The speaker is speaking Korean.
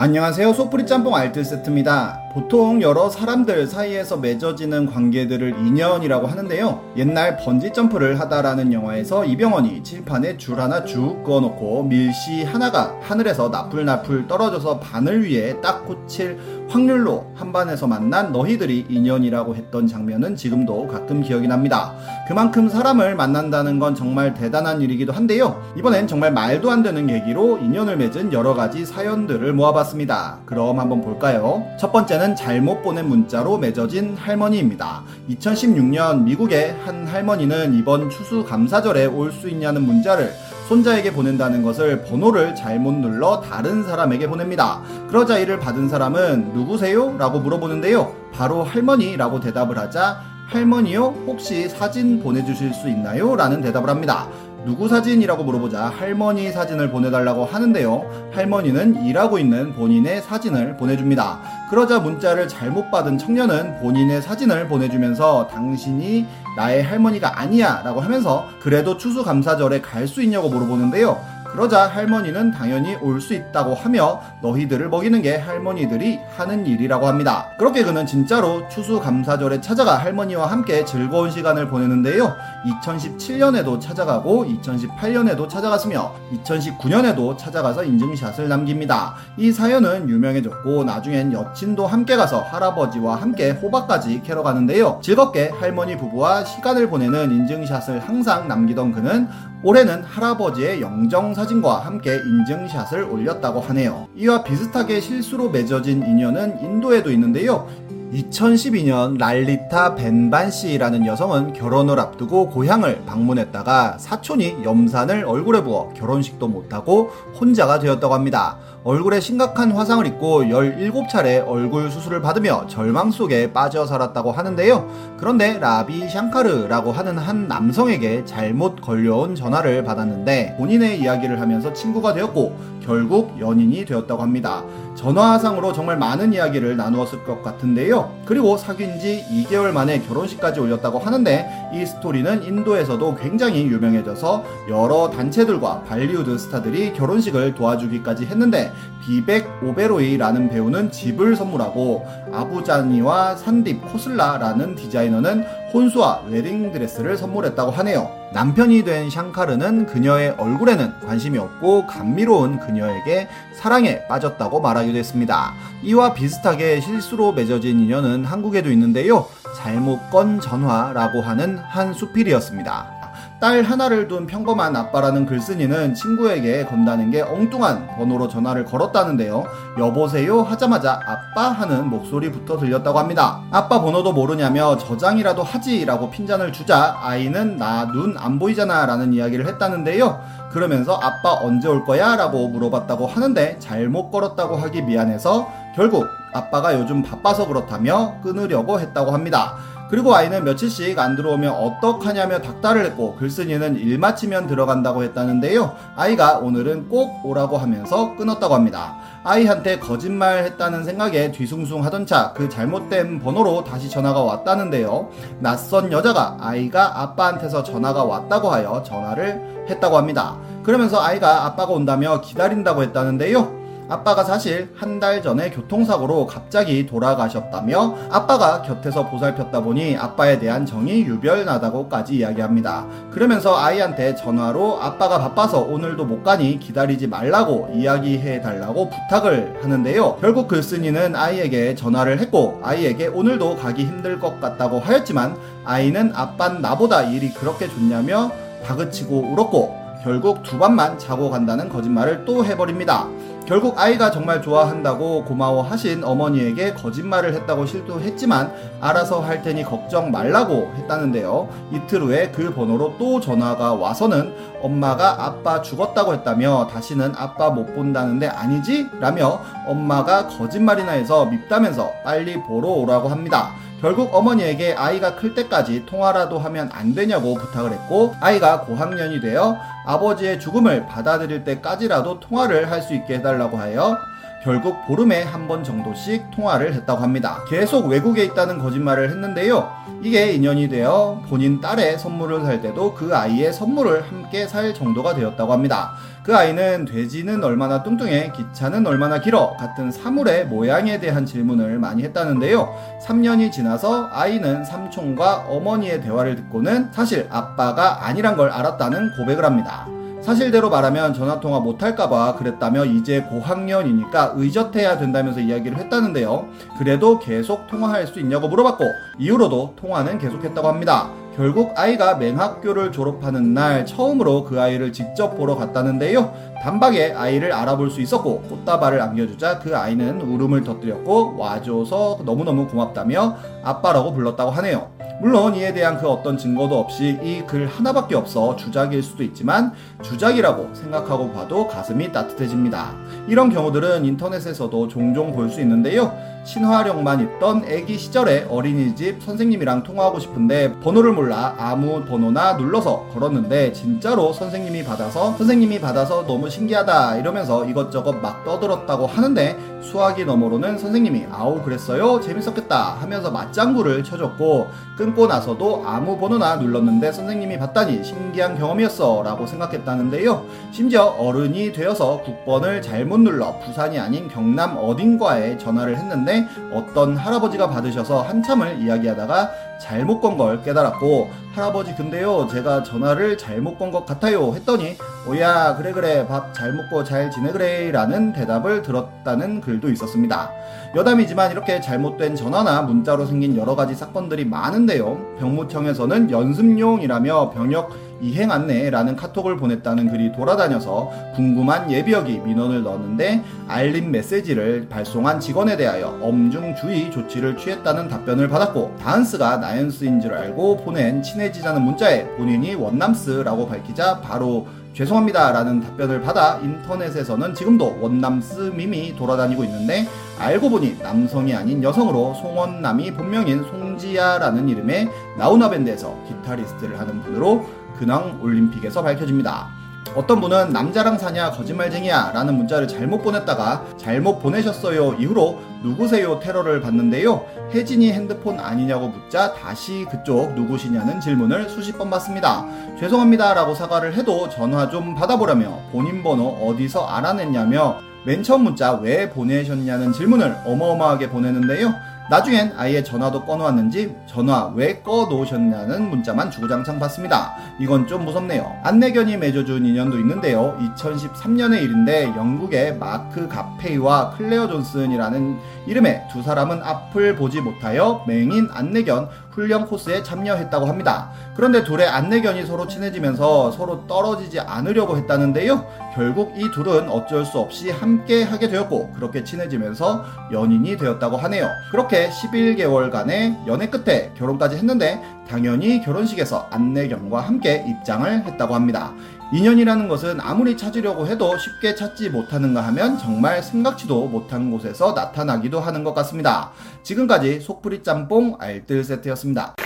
안녕하세요. 소프리 짬뽕 알뜰 세트입니다. 보통 여러 사람들 사이에서 맺어지는 관계들을 인연이라고 하는데요. 옛날 번지 점프를 하다라는 영화에서 이병헌이 칠판에 줄 하나 쭉 그어놓고 밀씨 하나가 하늘에서 나풀나풀 떨어져서 바늘 위에 딱 꽂힐 확률로 한반에서 만난 너희들이 인연이라고 했던 장면은 지금도 가끔 기억이 납니다. 그만큼 사람을 만난다는 건 정말 대단한 일이기도 한데요. 이번엔 정말 말도 안 되는 계기로 인연을 맺은 여러 가지 사연들을 모아봤습니다. 그럼 한번 볼까요? 첫 번째 는 잘못 보낸 문자로 맺어진 할머니입니다. 2016년 미국의 한 할머니는 이번 추수감사절에 올 수 있냐는 문자를 손자에게 보낸다는 것을 번호를 잘못 눌러 다른 사람에게 보냅니다. 그러자 이를 받은 사람은 누구세요? 라고 물어보는데요. 바로 할머니라고 대답을 하자 할머니요? 혹시 사진 보내주실 수 있나요? 라는 대답을 합니다. 누구 사진이라고 물어보자 할머니 사진을 보내달라고 하는데요. 할머니는 일하고 있는 본인의 사진을 보내줍니다. 그러자 문자를 잘못 받은 청년은 본인의 사진을 보내주면서 당신이 나의 할머니가 아니야 라고 하면서 그래도 추수감사절에 갈 수 있냐고 물어보는데요. 그러자 할머니는 당연히 올 수 있다고 하며 너희들을 먹이는 게 할머니들이 하는 일이라고 합니다. 그렇게 그는 진짜로 추수감사절에 찾아가 할머니와 함께 즐거운 시간을 보내는데요. 2017년에도 찾아가고 2018년에도 찾아갔으며 2019년에도 찾아가서 인증샷을 남깁니다. 이 사연은 유명해졌고 나중엔 여친도 함께 가서 할아버지와 함께 호박까지 캐러 가는데요. 즐겁게 할머니 부부와 시간을 보내는 인증샷을 항상 남기던 그는 올해는 할아버지의 영정 사진과 함께 인증샷을 올렸다고 하네요. 이와 비슷하게 실수로 맺어진 인연은 인도에도 있는데요. 2012년 랄리타 벤반 씨라는 여성은 결혼을 앞두고 고향을 방문했다가 사촌이 염산을 얼굴에 부어 결혼식도 못하고 혼자가 되었다고 합니다. 얼굴에 심각한 화상을 입고 17차례 얼굴 수술을 받으며 절망 속에 빠져 살았다고 하는데요. 그런데 라비 샹카르라고 하는 한 남성에게 잘못 걸려온 전화를 받았는데 본인의 이야기를 하면서 친구가 되었고 결국 연인이 되었다고 합니다. 전화상으로 정말 많은 이야기를 나누었을 것 같은데요. 그리고 사귄 지 2개월 만에 결혼식까지 올렸다고 하는데 이 스토리는 인도에서도 굉장히 유명해져서 여러 단체들과 발리우드 스타들이 결혼식을 도와주기까지 했는데 비벡 오베로이라는 배우는 집을 선물하고 아부 자니와 산딥 코슬라라는 디자이너는 혼수와 웨딩드레스를 선물했다고 하네요. 남편이 된 샹카르는 그녀의 얼굴에는 관심이 없고 감미로운 그녀에게 사랑에 빠졌다고 말하기도 했습니다. 이와 비슷하게 실수로 맺어진 인연은 한국에도 있는데요. 잘못 건 전화라고 하는 한 수필이었습니다. 딸 하나를 둔 평범한 아빠라는 글쓴이는 친구에게 건다는 게 엉뚱한 번호로 전화를 걸었다는데요. 여보세요 하자마자 아빠 하는 목소리부터 들렸다고 합니다. 아빠 번호도 모르냐며 저장이라도 하지라고 핀잔을 주자 아이는 나 눈 안 보이잖아 라는 이야기를 했다는데요. 그러면서 아빠 언제 올 거야? 라고 물어봤다고 하는데 잘못 걸었다고 하기 미안해서 결국 아빠가 요즘 바빠서 그렇다며 끊으려고 했다고 합니다. 그리고 아이는 며칠씩 안 들어오면 어떡하냐며 닥달을 했고 글쓴이는 일 마치면 들어간다고 했다는데요. 아이가 오늘은 꼭 오라고 하면서 끊었다고 합니다. 아이한테 거짓말 했다는 생각에 뒤숭숭 하던 차 그 잘못된 번호로 다시 전화가 왔다는데요. 낯선 여자가 아이가 아빠한테서 전화가 왔다고 하여 전화를 했다고 합니다. 그러면서 아이가 아빠가 온다며 기다린다고 했다는데요. 아빠가 사실 한 달 전에 교통사고로 갑자기 돌아가셨다며 아빠가 곁에서 보살폈다 보니 아빠에 대한 정이 유별나다고까지 이야기합니다. 그러면서 아이한테 전화로 아빠가 바빠서 오늘도 못 가니 기다리지 말라고 이야기해 달라고 부탁을 하는데요. 결국 글쓴이는 아이에게 전화를 했고 아이에게 오늘도 가기 힘들 것 같다고 하였지만 아이는 아빤 나보다 일이 그렇게 좋냐며 다그치고 울었고 결국 두 밤만 자고 간다는 거짓말을 또 해버립니다. 결국 아이가 정말 좋아한다고 고마워하신 어머니에게 거짓말을 했다고 실토했지만 알아서 할 테니 걱정 말라고 했다는데요. 이틀 후에 그 번호로 또 전화가 와서는 엄마가 아빠 죽었다고 했다며 다시는 아빠 못 본다는데 아니지? 라며 엄마가 거짓말이나 해서 밉다면서 빨리 보러 오라고 합니다. 결국 어머니에게 아이가 클 때까지 통화라도 하면 안 되냐고 부탁을 했고 아이가 고학년이 되어 아버지의 죽음을 받아들일 때까지라도 통화를 할 수 있게 해달라고 하여 결국 보름에 한 번 정도씩 통화를 했다고 합니다. 계속 외국에 있다는 거짓말을 했는데요. 이게 인연이 되어 본인 딸의 선물을 살 때도 그 아이의 선물을 함께 살 정도가 되었다고 합니다. 그 아이는 돼지는 얼마나 뚱뚱해, 기차는 얼마나 길어 같은 사물의 모양에 대한 질문을 많이 했다는데요. 3년이 지나서 아이는 삼촌과 어머니의 대화를 듣고는 사실 아빠가 아니란 걸 알았다는 고백을 합니다. 사실대로 말하면 전화통화 못할까봐 그랬다며 이제 고학년이니까 의젓해야 된다면서 이야기를 했다는데요. 그래도 계속 통화할 수 있냐고 물어봤고 이후로도 통화는 계속했다고 합니다. 결국 아이가 맹학교를 졸업하는 날 처음으로 그 아이를 직접 보러 갔다는데요. 단박에 아이를 알아볼 수 있었고 꽃다발을 안겨주자 그 아이는 울음을 터뜨렸고 와줘서 너무너무 고맙다며 아빠라고 불렀다고 하네요. 물론 이에 대한 그 어떤 증거도 없이 이 글 하나밖에 없어 주작일 수도 있지만 주작이라고 생각하고 봐도 가슴이 따뜻해집니다. 이런 경우들은 인터넷에서도 종종 볼 수 있는데요. 신화력만 있던 애기 시절에 어린이집 선생님이랑 통화하고 싶은데 번호를 몰라 아무 번호나 눌러서 걸었는데 진짜로 선생님이 받아서 선생님이 받아서 너무 신기하다 이러면서 이것저것 막 떠들었다고 하는데 수학이 너머로는 선생님이 아우 그랬어요 재밌었겠다 하면서 맞장구를 쳐줬고 끊고 나서도 아무 번호나 눌렀는데 선생님이 봤다니 신기한 경험이었어 라고 생각했다는데요. 심지어 어른이 되어서 국번을 잘못 눌러 부산이 아닌 경남 어딘가에 전화를 했는데 어떤 할아버지가 받으셔서 한참을 이야기하다가 잘못 건 걸 깨달았고 할아버지 근데요 제가 전화를 잘못 건 것 같아요 했더니 오야 그래 그래 밥 잘 먹고 잘 지내 그래 라는 대답을 들었다는 글도 있었습니다. 여담이지만 이렇게 잘못된 전화나 문자로 생긴 여러 가지 사건들이 많은데요. 병무청에서는 연습용이라며 병역 이행 안내라는 카톡을 보냈다는 글이 돌아다녀서 궁금한 예비역이 민원을 넣었는데 알림 메시지를 발송한 직원에 대하여 엄중 주의 조치를 취했다는 답변을 받았고 다은스가 나연스인 줄 알고 보낸 친해지자는 문자에 본인이 원남스라고 밝히자 바로 죄송합니다 라는 답변을 받아 인터넷에서는 지금도 원남스 밈이 돌아다니고 있는데 알고 보니 남성이 아닌 여성으로 송원남이 본명인 송지아라는 이름의 나우나 밴드에서 기타리스트를 하는 분으로 근황 올림픽에서 밝혀집니다. 어떤 분은 남자랑 사냐 거짓말쟁이야 라는 문자를 잘못 보냈다가 잘못 보내셨어요 이후로 누구세요 테러를 받는데요. 혜진이 핸드폰 아니냐고 묻자 다시 그쪽 누구시냐는 질문을 수십 번 받습니다. 죄송합니다 라고 사과를 해도 전화 좀 받아보라며 본인 번호 어디서 알아냈냐며 맨 처음 문자 왜 보내셨냐는 질문을 어마어마하게 보내는데요. 나중엔 아예 전화도 꺼놓았는지 전화 왜 꺼놓으셨냐는 문자만 주구장창 받습니다. 이건 좀 무섭네요. 안내견이 맺어준 인연도 있는데요. 2013년의 일인데 영국의 마크 가페이와 클레어 존슨이라는 이름의 두 사람은 앞을 보지 못하여 맹인 안내견 훈련 코스에 참여했다고 합니다. 그런데 둘의 안내견이 서로 친해지면서 서로 떨어지지 않으려고 했다는데요. 결국 이 둘은 어쩔 수 없이 함께 하게 되었고 그렇게 친해지면서 연인이 되었다고 하네요. 그렇게 11개월간의 연애 끝에 결혼까지 했는데 당연히 결혼식에서 안내견과 함께 입장을 했다고 합니다. 인연이라는 것은 아무리 찾으려고 해도 쉽게 찾지 못하는가 하면 정말 생각지도 못한 곳에서 나타나기도 하는 것 같습니다. 지금까지 속풀이 짬뽕 알뜰 세트였습니다.